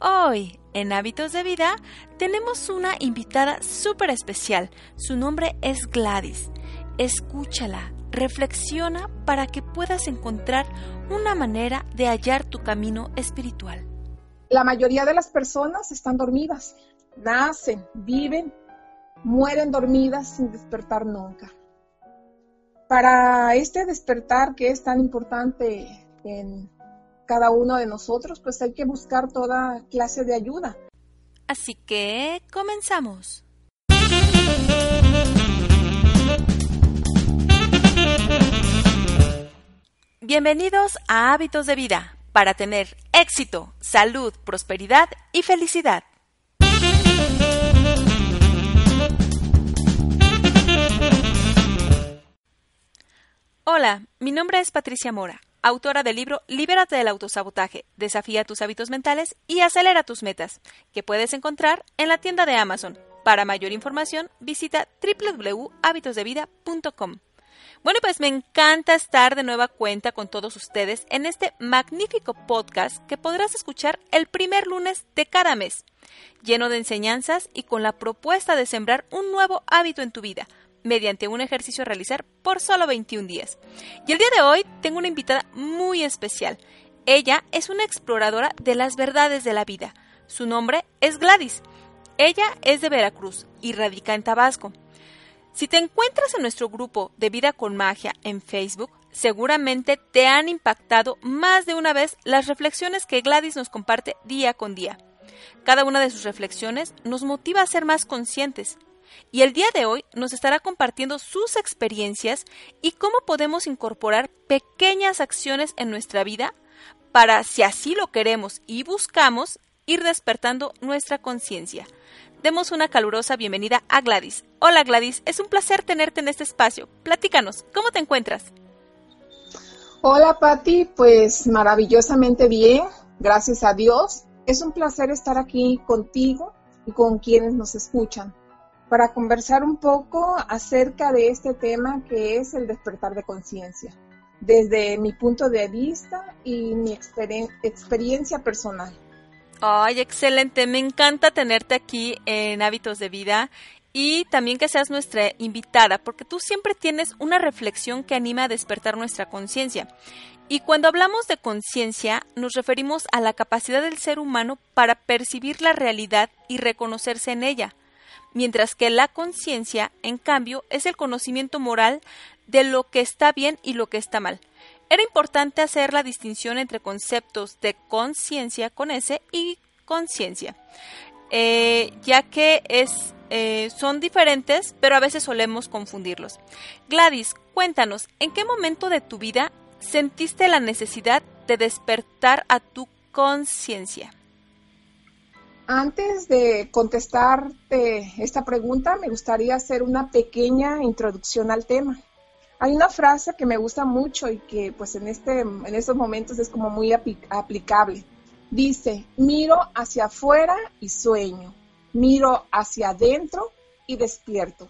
Hoy, en Hábitos de Vida, tenemos una invitada súper especial. Su nombre es Gladys. Escúchala, reflexiona para que puedas encontrar una manera de hallar tu camino espiritual. La mayoría de las personas están dormidas, nacen, viven, mueren dormidas sin despertar nunca. Para este despertar que es tan importante en cada uno de nosotros, pues hay que buscar toda clase de ayuda. Así que comenzamos. Bienvenidos a Hábitos de Vida para tener éxito, salud, prosperidad y felicidad. Hola, mi nombre es Patricia Mora autora del libro Libérate del autosabotaje, desafía tus hábitos mentales y acelera tus metas, que puedes encontrar en la tienda de Amazon. Para mayor información, visita www.habitosdevida.com. Bueno, pues me encanta estar de nueva cuenta con todos ustedes en este magnífico podcast que podrás escuchar el primer lunes de cada mes, lleno de enseñanzas y con la propuesta de sembrar un nuevo hábito en tu vida mediante un ejercicio a realizar por solo 21 días. Y el día de hoy tengo una invitada muy especial. Ella es una exploradora de las verdades de la vida. Su nombre es Gladys. Ella es de Veracruz y radica en Tabasco. Si te encuentras en nuestro grupo de Vida con Magia en Facebook, seguramente te han impactado más de una vez las reflexiones que Gladys nos comparte día con día. Cada una de sus reflexiones nos motiva a ser más conscientes, y el día de hoy nos estará compartiendo sus experiencias y cómo podemos incorporar pequeñas acciones en nuestra vida para, si así lo queremos y buscamos, ir despertando nuestra conciencia. Demos una calurosa bienvenida a Gladys. Hola Gladys, es un placer tenerte en este espacio. Platícanos, ¿cómo te encuentras? Hola Patti, pues maravillosamente bien, gracias a Dios. Es un placer estar aquí contigo y con quienes nos escuchan para conversar un poco acerca de este tema que es el despertar de conciencia, desde mi punto de vista y mi experiencia personal. Ay, excelente, me encanta tenerte aquí en Hábitos de Vida y también que seas nuestra invitada, porque tú siempre tienes una reflexión que anima a despertar nuestra conciencia. Y cuando hablamos de conciencia, nos referimos a la capacidad del ser humano para percibir la realidad y reconocerse en ella mientras que la conciencia, en cambio, es el conocimiento moral de lo que está bien y lo que está mal. Era importante hacer la distinción entre conceptos de conciencia con S y conciencia, eh, ya que es, eh, son diferentes, pero a veces solemos confundirlos. Gladys, cuéntanos, ¿en qué momento de tu vida sentiste la necesidad de despertar a tu conciencia? Antes de contestarte esta pregunta, me gustaría hacer una pequeña introducción al tema. Hay una frase que me gusta mucho y que pues en, este, en estos momentos es como muy aplicable. Dice, miro hacia afuera y sueño, miro hacia adentro y despierto.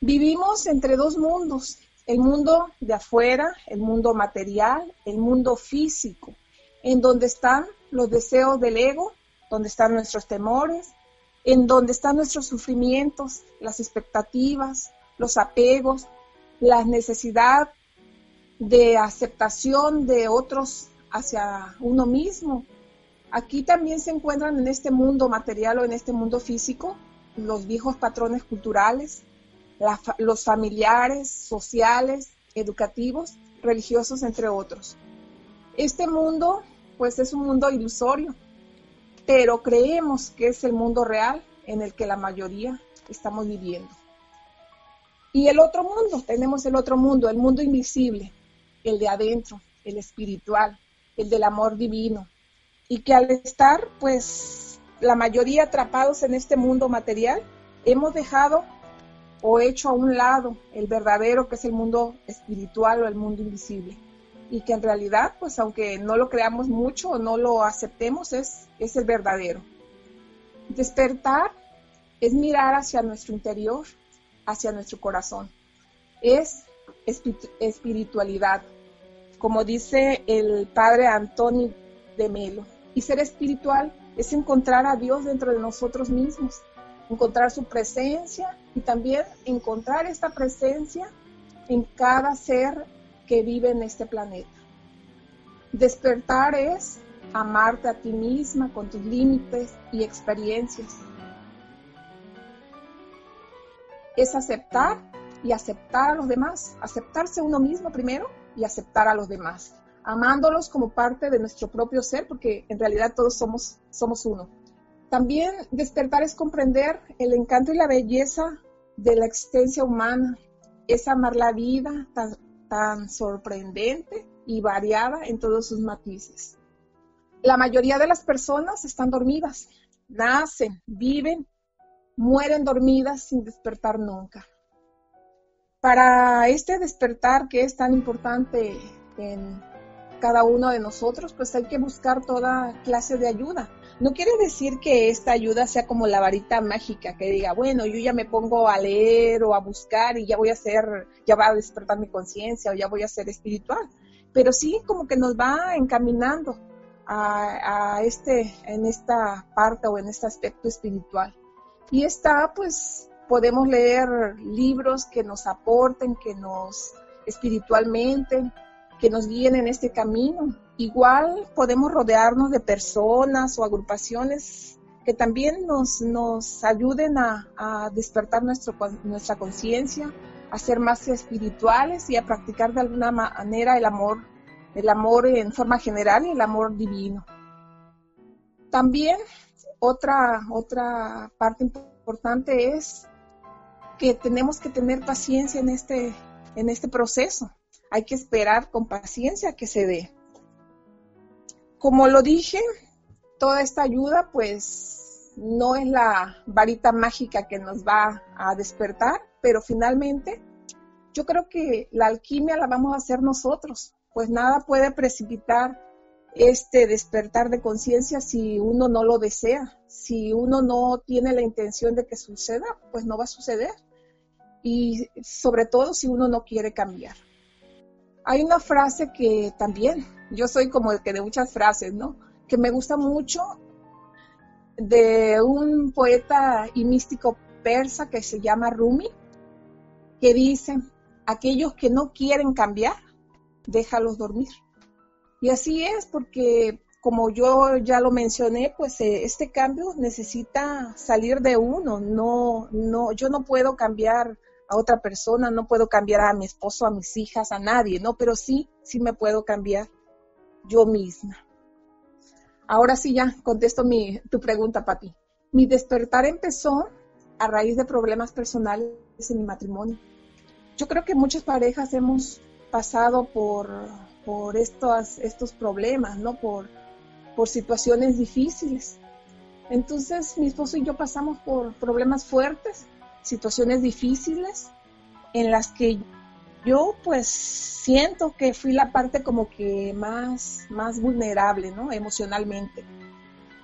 Vivimos entre dos mundos, el mundo de afuera, el mundo material, el mundo físico, en donde están los deseos del ego donde están nuestros temores, en donde están nuestros sufrimientos, las expectativas, los apegos, la necesidad de aceptación de otros hacia uno mismo. Aquí también se encuentran en este mundo material o en este mundo físico los viejos patrones culturales, los familiares, sociales, educativos, religiosos, entre otros. Este mundo, pues es un mundo ilusorio, pero creemos que es el mundo real en el que la mayoría estamos viviendo. Y el otro mundo, tenemos el otro mundo, el mundo invisible, el de adentro, el espiritual, el del amor divino. Y que al estar, pues, la mayoría atrapados en este mundo material, hemos dejado o hecho a un lado el verdadero que es el mundo espiritual o el mundo invisible. Y que en realidad, pues aunque no lo creamos mucho o no lo aceptemos, es, es el verdadero. Despertar es mirar hacia nuestro interior, hacia nuestro corazón. Es espiritualidad, como dice el padre Antonio de Melo. Y ser espiritual es encontrar a Dios dentro de nosotros mismos, encontrar su presencia y también encontrar esta presencia en cada ser que vive en este planeta. Despertar es amarte a ti misma con tus límites y experiencias. Es aceptar y aceptar a los demás, aceptarse uno mismo primero y aceptar a los demás amándolos como parte de nuestro propio ser, porque en realidad todos somos, somos uno. También despertar es comprender el encanto y la belleza de la existencia humana, es amar la vida tan, sorprendente y variada en todos sus matices. La mayoría de las personas están dormidas, nacen, viven, mueren dormidas sin despertar nunca. Para este despertar que es tan importante en cada uno de nosotros, pues hay que buscar toda clase de ayuda. No quiere decir que esta ayuda sea como la varita mágica, que diga, bueno, yo ya me pongo a leer o a buscar y ya voy a ser, ya va a despertar mi conciencia o ya voy a ser espiritual. Pero sí como que nos va encaminando a, a, este, en esta parte o en este aspecto espiritual. Y está, pues, podemos leer libros que nos aporten, que nos espiritualmente, que nos guíen en este camino. Igual podemos rodearnos de personas o agrupaciones que también nos, nos ayuden a, despertar nuestro, nuestra conciencia, a ser más espirituales y a practicar de alguna manera el amor, el amor en forma general y el amor divino. También otra, otra parte importante es que tenemos que tener paciencia en este, en este proceso hay que esperar con paciencia que se dé. Como lo dije, toda esta ayuda pues no es la varita mágica que nos va a despertar, pero finalmente yo creo que la alquimia la vamos a hacer nosotros, pues nada puede precipitar este despertar de conciencia si uno no lo desea, si uno no tiene la intención de que suceda, pues no va a suceder. Y sobre todo si uno no quiere cambiar. Hay una frase que también, yo soy como el que de muchas frases, ¿no? Que me gusta mucho de un poeta y místico persa que se llama Rumi, que dice, aquellos que no quieren cambiar, déjalos dormir. Y así es, porque como yo ya lo mencioné, pues eh, este cambio necesita salir de uno, no, no, yo no puedo cambiar a otra persona, no puedo cambiar a mi esposo, a mis hijas, a nadie, ¿no? Pero sí, sí me puedo cambiar yo misma. Ahora sí ya contesto mi, tu pregunta, Pati. Mi despertar empezó a raíz de problemas personales en mi matrimonio. Yo creo que muchas parejas hemos pasado por, por estos, estos problemas, ¿no? Por, por situaciones difíciles. Entonces mi esposo y yo pasamos por problemas fuertes situaciones difíciles en las que yo pues siento que fui la parte como que más, más vulnerable, ¿no? Emocionalmente.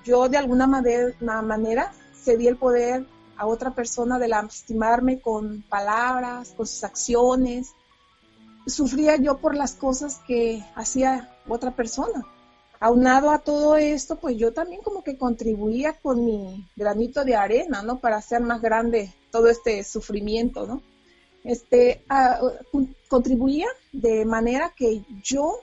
Yo de alguna manera, cedí el poder a otra persona de lastimarme con palabras, con sus acciones. Sufría yo por las cosas que hacía otra persona aunado a todo esto, pues yo también como que contribuía con mi granito de arena, ¿no? Para hacer más grande todo este sufrimiento, ¿no? Este, contribuía de manera que yo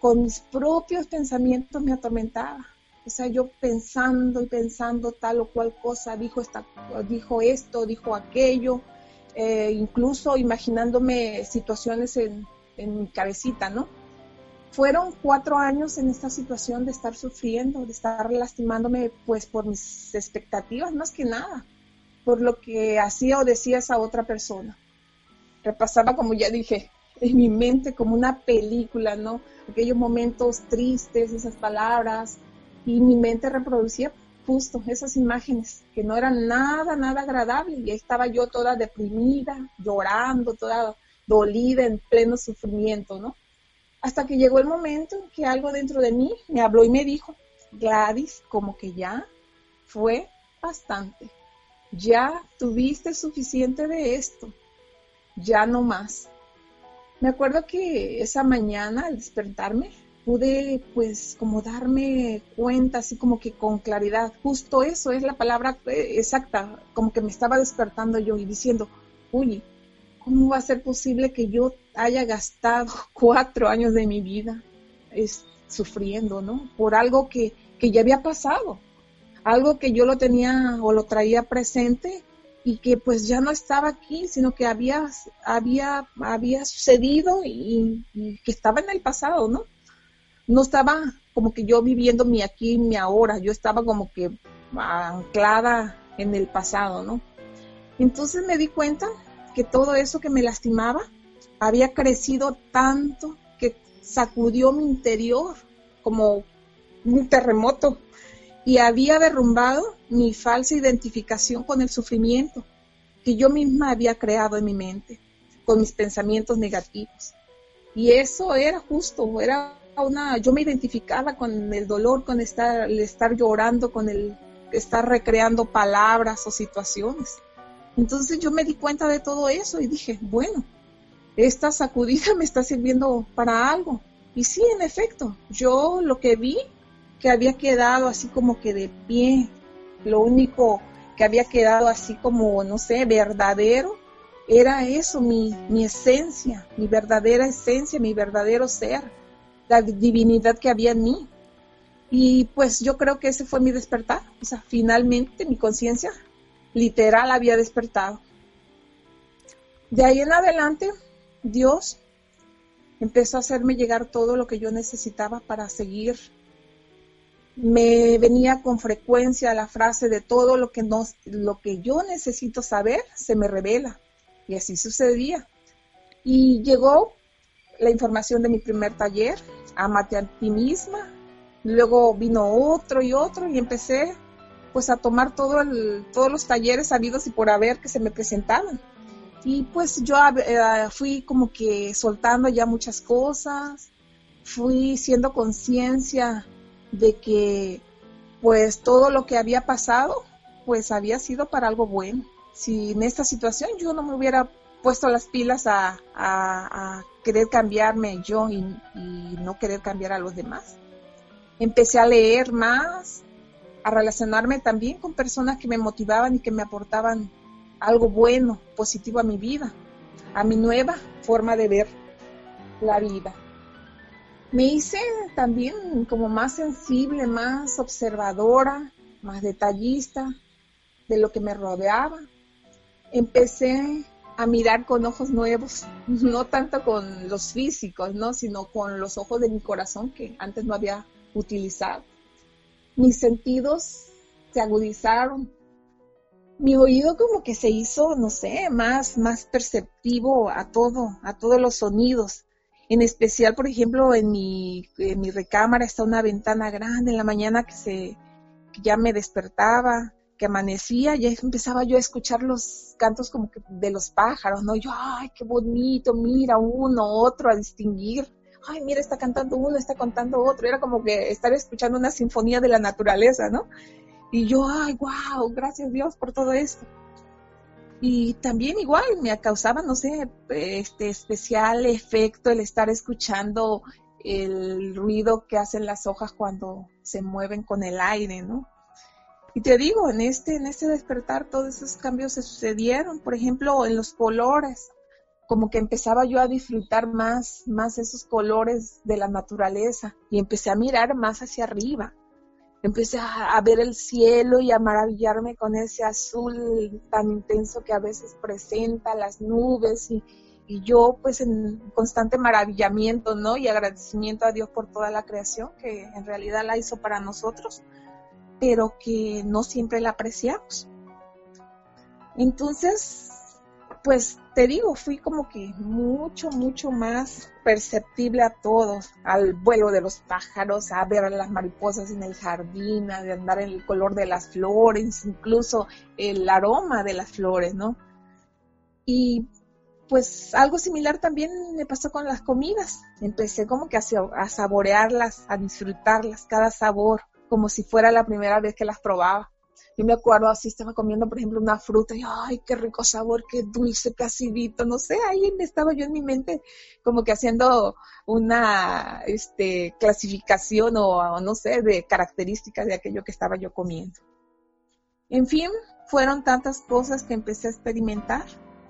con mis propios pensamientos me atormentaba. O sea, yo pensando y pensando tal o cual cosa, dijo, esta, dijo esto, dijo aquello, eh, incluso imaginándome situaciones en mi cabecita, ¿no? Fueron cuatro años en esta situación de estar sufriendo, de estar lastimándome pues por mis expectativas más que nada, por lo que hacía o decía esa otra persona. Repasaba, como ya dije, en mi mente como una película, ¿no? Aquellos momentos tristes, esas palabras, y mi mente reproducía justo esas imágenes que no eran nada, nada agradables. Y estaba yo toda deprimida, llorando, toda dolida, en pleno sufrimiento, ¿no? Hasta que llegó el momento en que algo dentro de mí me habló y me dijo, Gladys, como que ya fue bastante. Ya tuviste suficiente de esto. Ya no más. Me acuerdo que esa mañana al despertarme pude pues como darme cuenta así como que con claridad, justo eso es la palabra eh, exacta, como que me estaba despertando yo y diciendo, uy, ¿cómo va a ser posible que yo haya gastado cuatro años de mi vida es, sufriendo, ¿no? Por algo que, que ya había pasado, algo que yo lo tenía o lo traía presente y que pues ya no estaba aquí, sino que había, había, había sucedido y, que estaba en el pasado, ¿no? no estaba como que yo viviendo mi aquí mi ahora, yo estaba como que anclada en el pasado, ¿no? Entonces me di cuenta que todo eso que me lastimaba había crecido tanto que sacudió mi interior como un terremoto y había derrumbado mi falsa identificación con el sufrimiento que yo misma había creado en mi mente, con mis pensamientos negativos. Y eso era justo, era una, yo me identificaba con el dolor, con estar, el estar llorando, con el estar recreando palabras o situaciones. Entonces yo me di cuenta de todo eso y dije, bueno, esta sacudida me está sirviendo para algo. Y sí, en efecto, yo lo que vi que había quedado así como que de pie, lo único que había quedado así como, no sé, verdadero, era eso, mi, mi esencia, mi verdadera esencia, mi verdadero ser la divinidad que había en mí. Y pues yo creo que ese fue mi despertar. O sea, finalmente mi conciencia literal había despertado. De ahí en adelante, Dios empezó a hacerme llegar todo lo que yo necesitaba para seguir. Me venía con frecuencia la frase de todo lo que, yo necesito saber se me revela. Y así sucedía. Y llegó la información de mi primer taller, Amate a ti misma. Luego vino otro y otro y empecé pues a tomar todos los talleres habidos y por haber que se me presentaban. Y pues yo eh, fui como que soltando ya muchas cosas, fui siendo conciencia de que pues todo lo que había pasado pues había sido para algo bueno. Si en esta situación yo no me hubiera puesto las pilas a, querer cambiarme yo y, no querer cambiar a los demás. Empecé a leer más, a relacionarme también con personas que me motivaban y que me aportaban algo bueno, positivo a mi vida, a mi nueva forma de ver la vida. Me hice también como más sensible, más observadora, más detallista de lo que me rodeaba. Empecé a mirar con ojos nuevos, no tanto con los físicos, ¿no? sino con los ojos de mi corazón que antes no había utilizado. Mis sentidos se agudizaron, mi oído como que se hizo, no sé, más, más perceptivo a todo, a todos los sonidos. En especial, por ejemplo, en mi, en mi recámara está una ventana grande en la mañana que se que ya me despertaba que amanecía, ya empezaba yo a escuchar los cantos como que de los pájaros, ¿no? Yo, ay, qué bonito, mira uno, otro, a distinguir. Ay, mira, está cantando uno, está cantando otro. Era como que estar escuchando una sinfonía de la naturaleza, ¿no? Y yo, ay, wow, gracias Dios por todo esto. Y también igual me causaba, no sé, este especial efecto el estar escuchando el ruido que hacen las hojas cuando se mueven con el aire, ¿no? Y te digo, en este, en este despertar todos esos cambios se sucedieron, por ejemplo, en los colores, como que empezaba yo a disfrutar más, más esos colores de la naturaleza y empecé a mirar más hacia arriba. Empecé a, ver el cielo y a maravillarme con ese azul tan intenso que a veces presenta las nubes y, y yo pues en constante maravillamiento, ¿no? Y agradecimiento a Dios por toda la creación que en realidad la hizo para nosotros pero que no siempre la apreciamos. Entonces, pues te digo, fui como que mucho, mucho más perceptible a todos, al vuelo de los pájaros, a ver a las mariposas en el jardín, a andar en el color de las flores, incluso el aroma de las flores, ¿no? Y pues algo similar también me pasó con las comidas. Empecé como que a, a saborearlas, a disfrutarlas, cada sabor, como si fuera la primera vez que las probaba. Yo me acuerdo así, estaba comiendo, por ejemplo, una fruta y, ay, qué rico sabor, qué dulce, qué acidito, no sé, ahí estaba yo en mi mente como que haciendo una este, clasificación o, no sé, de características de aquello que estaba yo comiendo. En fin, fueron tantas cosas que empecé a experimentar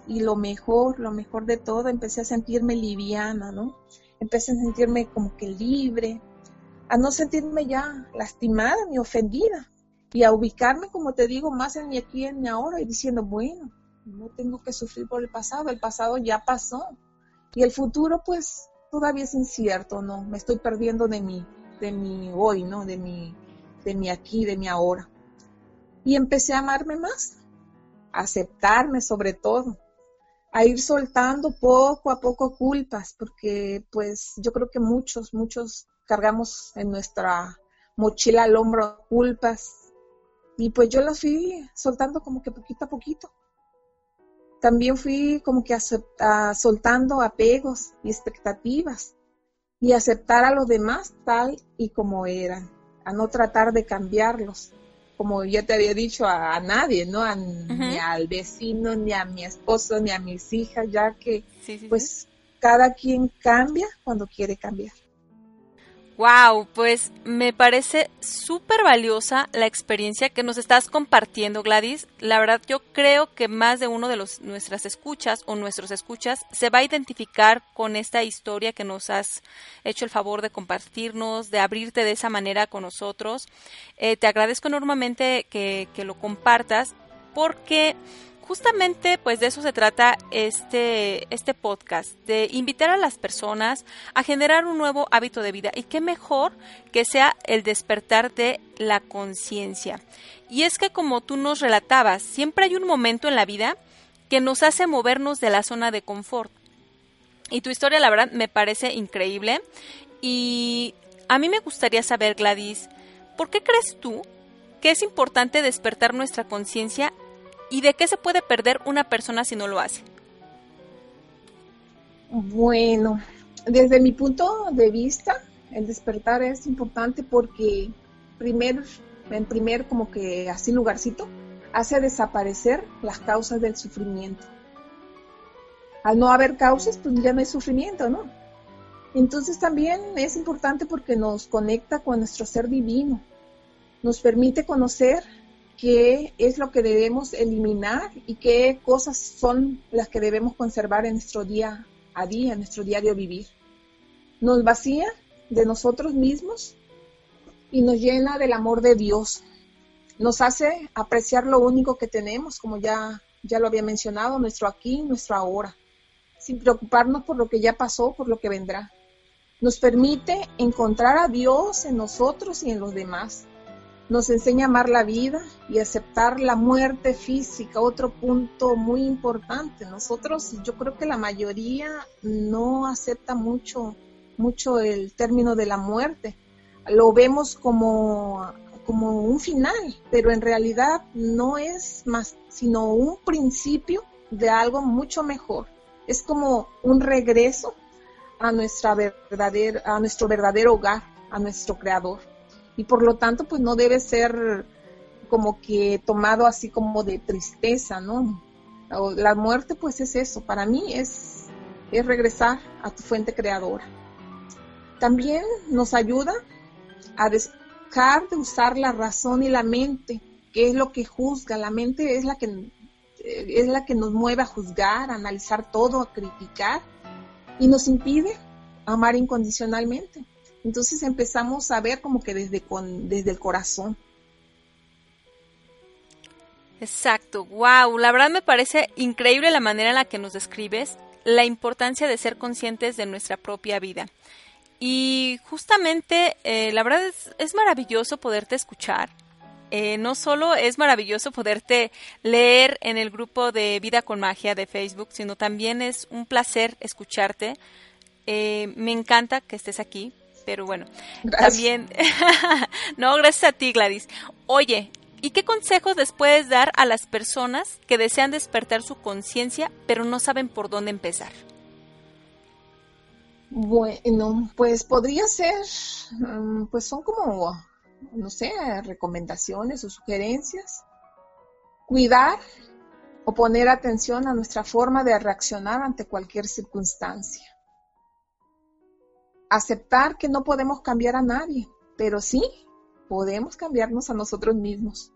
y lo mejor, lo mejor de todo, empecé a sentirme liviana, ¿no? Empecé a sentirme como que libre, a no sentirme ya lastimada ni ofendida y a ubicarme, como te digo, más en mi aquí en mi ahora y diciendo, bueno, no tengo que sufrir por el pasado, el pasado ya pasó y el futuro pues todavía es incierto, ¿no? Me estoy perdiendo de mi, de mi hoy, ¿no? De mi, de mi aquí, de mi ahora. Y empecé a amarme más, a aceptarme sobre todo, a ir soltando poco a poco culpas, porque pues yo creo que muchos, muchos cargamos en nuestra mochila al hombro culpas y pues yo las fui soltando como que poquito a poquito. También fui como que soltando apegos y expectativas y aceptar a los demás tal y como eran, a no tratar de cambiarlos, como ya te había dicho, a, nadie, ¿no? Ni al vecino, ni a mi esposo, ni a mis hijas, ya que pues cada quien cambia cuando quiere cambiar. Wow, pues me parece súper valiosa la experiencia que nos estás compartiendo, Gladys. La verdad, yo creo que más de uno de los, nuestras escuchas o nuestros escuchas se va a identificar con esta historia que nos has hecho el favor de compartirnos, de abrirte de esa manera con nosotros. Eh, te agradezco enormemente que, que lo compartas porque justamente pues de eso se trata este, este podcast, de invitar a las personas a generar un nuevo hábito de vida y qué mejor que sea el despertar de la conciencia. Y es que como tú nos relatabas, siempre hay un momento en la vida que nos hace movernos de la zona de confort. Y tu historia la verdad me parece increíble y a mí me gustaría saber, Gladys, ¿por qué crees tú que es importante despertar nuestra conciencia ¿Y de qué se puede perder una persona si no lo hace? Bueno, desde mi punto de vista, el despertar es importante porque primer, en primer como que así lugarcito, hace desaparecer las causas del sufrimiento. Al no haber causas, pues ya no hay sufrimiento, ¿no? Entonces también es importante porque nos conecta con nuestro ser divino, nos permite conocer qué es lo que debemos eliminar y qué cosas son las que debemos conservar en nuestro día a día, en nuestro diario vivir. Nos vacía de nosotros mismos y nos llena del amor de Dios. Nos hace apreciar lo único que tenemos, como ya, ya lo había mencionado, nuestro aquí, nuestro ahora, sin preocuparnos por lo que ya pasó, por lo que vendrá. Nos permite encontrar a Dios en nosotros y en los demás nos enseña a amar la vida y aceptar la muerte física, otro punto muy importante. Nosotros, yo creo que la mayoría no acepta mucho, mucho el término de la muerte. Lo vemos como, como un final, pero en realidad no es más sino un principio de algo mucho mejor. Es como un regreso a, nuestra verdadera, a nuestro verdadero hogar, a nuestro creador y por lo tanto pues no debe ser como que tomado así como de tristeza, ¿no? La muerte pues es eso, para mí es, es regresar a tu fuente creadora. También nos ayuda a dejar de usar la razón y la mente, que es lo que juzga, la mente es la que es la que nos mueve a juzgar, a analizar todo, a criticar y nos impide amar incondicionalmente. Entonces empezamos a ver como que desde, con, desde el corazón. Exacto, wow, la verdad me parece increíble la manera en la que nos describes la importancia de ser conscientes de nuestra propia vida. Y justamente, eh, la verdad es, maravilloso poderte escuchar, Eh, no solo es maravilloso poderte leer en el grupo de Vida con Magia de Facebook, sino también es un placer escucharte. Eh, me encanta que estés aquí, pero bueno, también... no, gracias a ti, Gladys. Oye, ¿y qué consejos les puedes dar a las personas que desean despertar su conciencia, pero no saben por dónde empezar? Bueno, pues podría ser, mm, pues son como no sé, recomendaciones o sugerencias. Cuidar o poner atención a nuestra forma de reaccionar ante cualquier circunstancia. Aceptar que no podemos cambiar a nadie, pero sí podemos cambiarnos a nosotros mismos.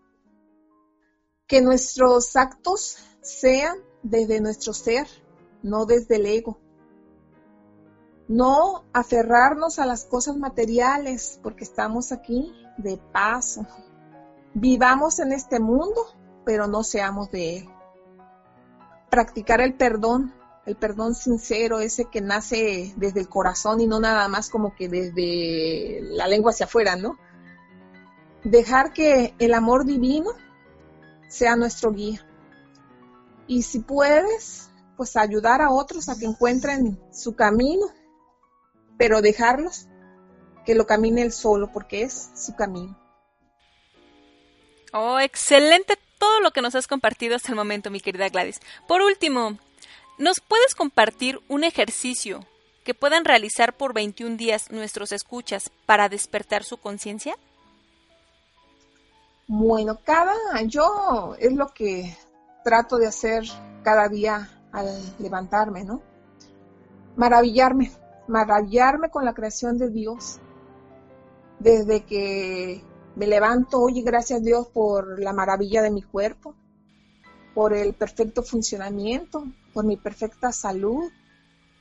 Que nuestros actos sean desde nuestro ser, no desde el ego. No aferrarnos a las cosas materiales porque estamos aquí de paso. Vivamos en este mundo, pero no seamos de él. Practicar el perdón, el perdón sincero, ese que nace desde el corazón y no nada más como que desde la lengua hacia afuera, ¿no? Dejar que el amor divino sea nuestro guía. Y si puedes, pues ayudar a otros a que encuentren su camino, pero dejarlos que lo camine él solo, porque es su camino. Oh, excelente todo lo que nos has compartido hasta el momento, mi querida Gladys. Por último, ¿nos puedes compartir un ejercicio que puedan realizar por 21 días nuestros escuchas para despertar su conciencia? Bueno, cada yo es lo que trato de hacer cada día al levantarme, ¿no? Maravillarme, maravillarme con la creación de Dios, desde que me levanto, oye, gracias a Dios por la maravilla de mi cuerpo, por el perfecto funcionamiento, por mi perfecta salud.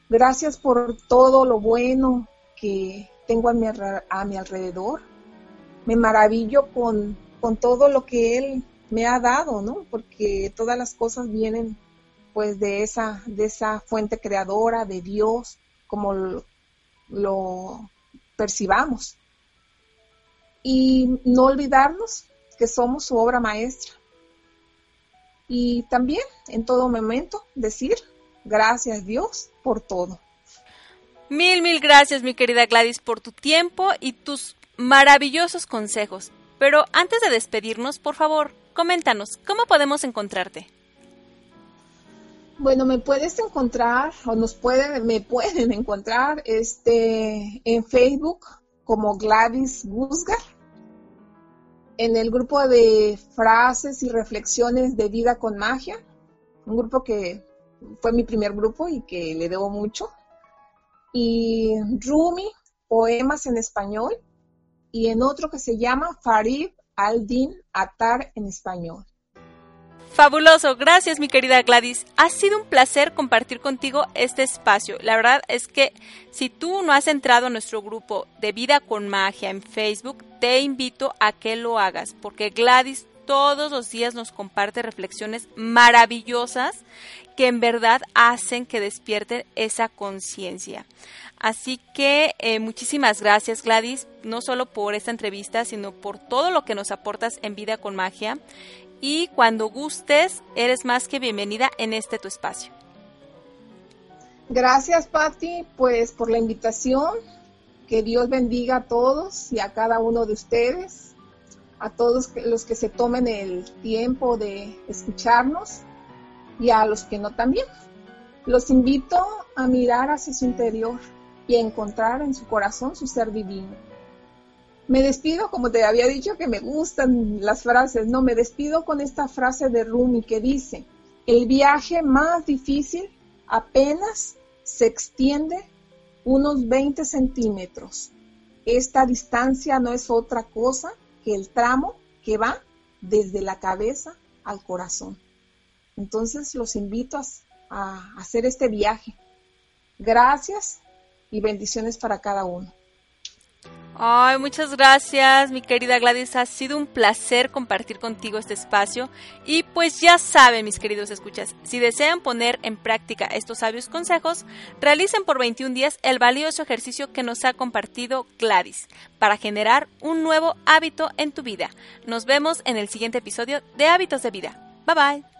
Gracias por todo lo bueno que tengo a mi, alrededor. Me maravillo con, todo lo que Él me ha dado, ¿no? Porque todas las cosas vienen pues de esa fuente creadora, de Dios, como lo percibamos y no olvidarnos que somos su obra maestra. Y también en todo momento decir gracias Dios por todo. Mil, mil gracias mi querida Gladys por tu tiempo y tus maravillosos consejos. Pero antes de despedirnos, por favor, coméntanos, ¿cómo podemos encontrarte? Bueno, me puedes encontrar o nos pueden, me pueden encontrar este, en Facebook como Gladys Guzgar, en el grupo de frases y reflexiones de vida con magia, un grupo que fue mi primer grupo y que le debo mucho, y Rumi, poemas en español, y en otro que se llama Farid al-Din Atar en español. Fabuloso, gracias mi querida Gladys. Ha sido un placer compartir contigo este espacio. La verdad es que si tú no has entrado a nuestro grupo de Vida con Magia en Facebook, te invito a que lo hagas, porque Gladys todos los días nos comparte reflexiones maravillosas que en verdad hacen que despierten esa conciencia. Así que eh, muchísimas gracias Gladys, no solo por esta entrevista, sino por todo lo que nos aportas en Vida con Magia y cuando gustes, eres más que bienvenida en este tu espacio. Gracias, Patti, pues por la invitación. Que Dios bendiga a todos y a cada uno de ustedes, a todos los que se tomen el tiempo de escucharnos y a los que no también. Los invito a mirar hacia su interior y a encontrar en su corazón su ser divino me despido, como te había dicho, que me gustan las frases, no, me despido con esta frase de Rumi que dice, el viaje más difícil apenas se extiende unos 20 centímetros. Esta distancia no es otra cosa que el tramo que va desde la cabeza al corazón. Entonces los invito a, a hacer este viaje. Gracias y bendiciones para cada uno. Ay, muchas gracias, mi querida Gladys. Ha sido un placer compartir contigo este espacio. Y pues ya saben, mis queridos escuchas, si desean poner en práctica estos sabios consejos, realicen por 21 días el valioso ejercicio que nos ha compartido Gladys para generar un nuevo hábito en tu vida. Nos vemos en el siguiente episodio de Hábitos de Vida. Bye bye.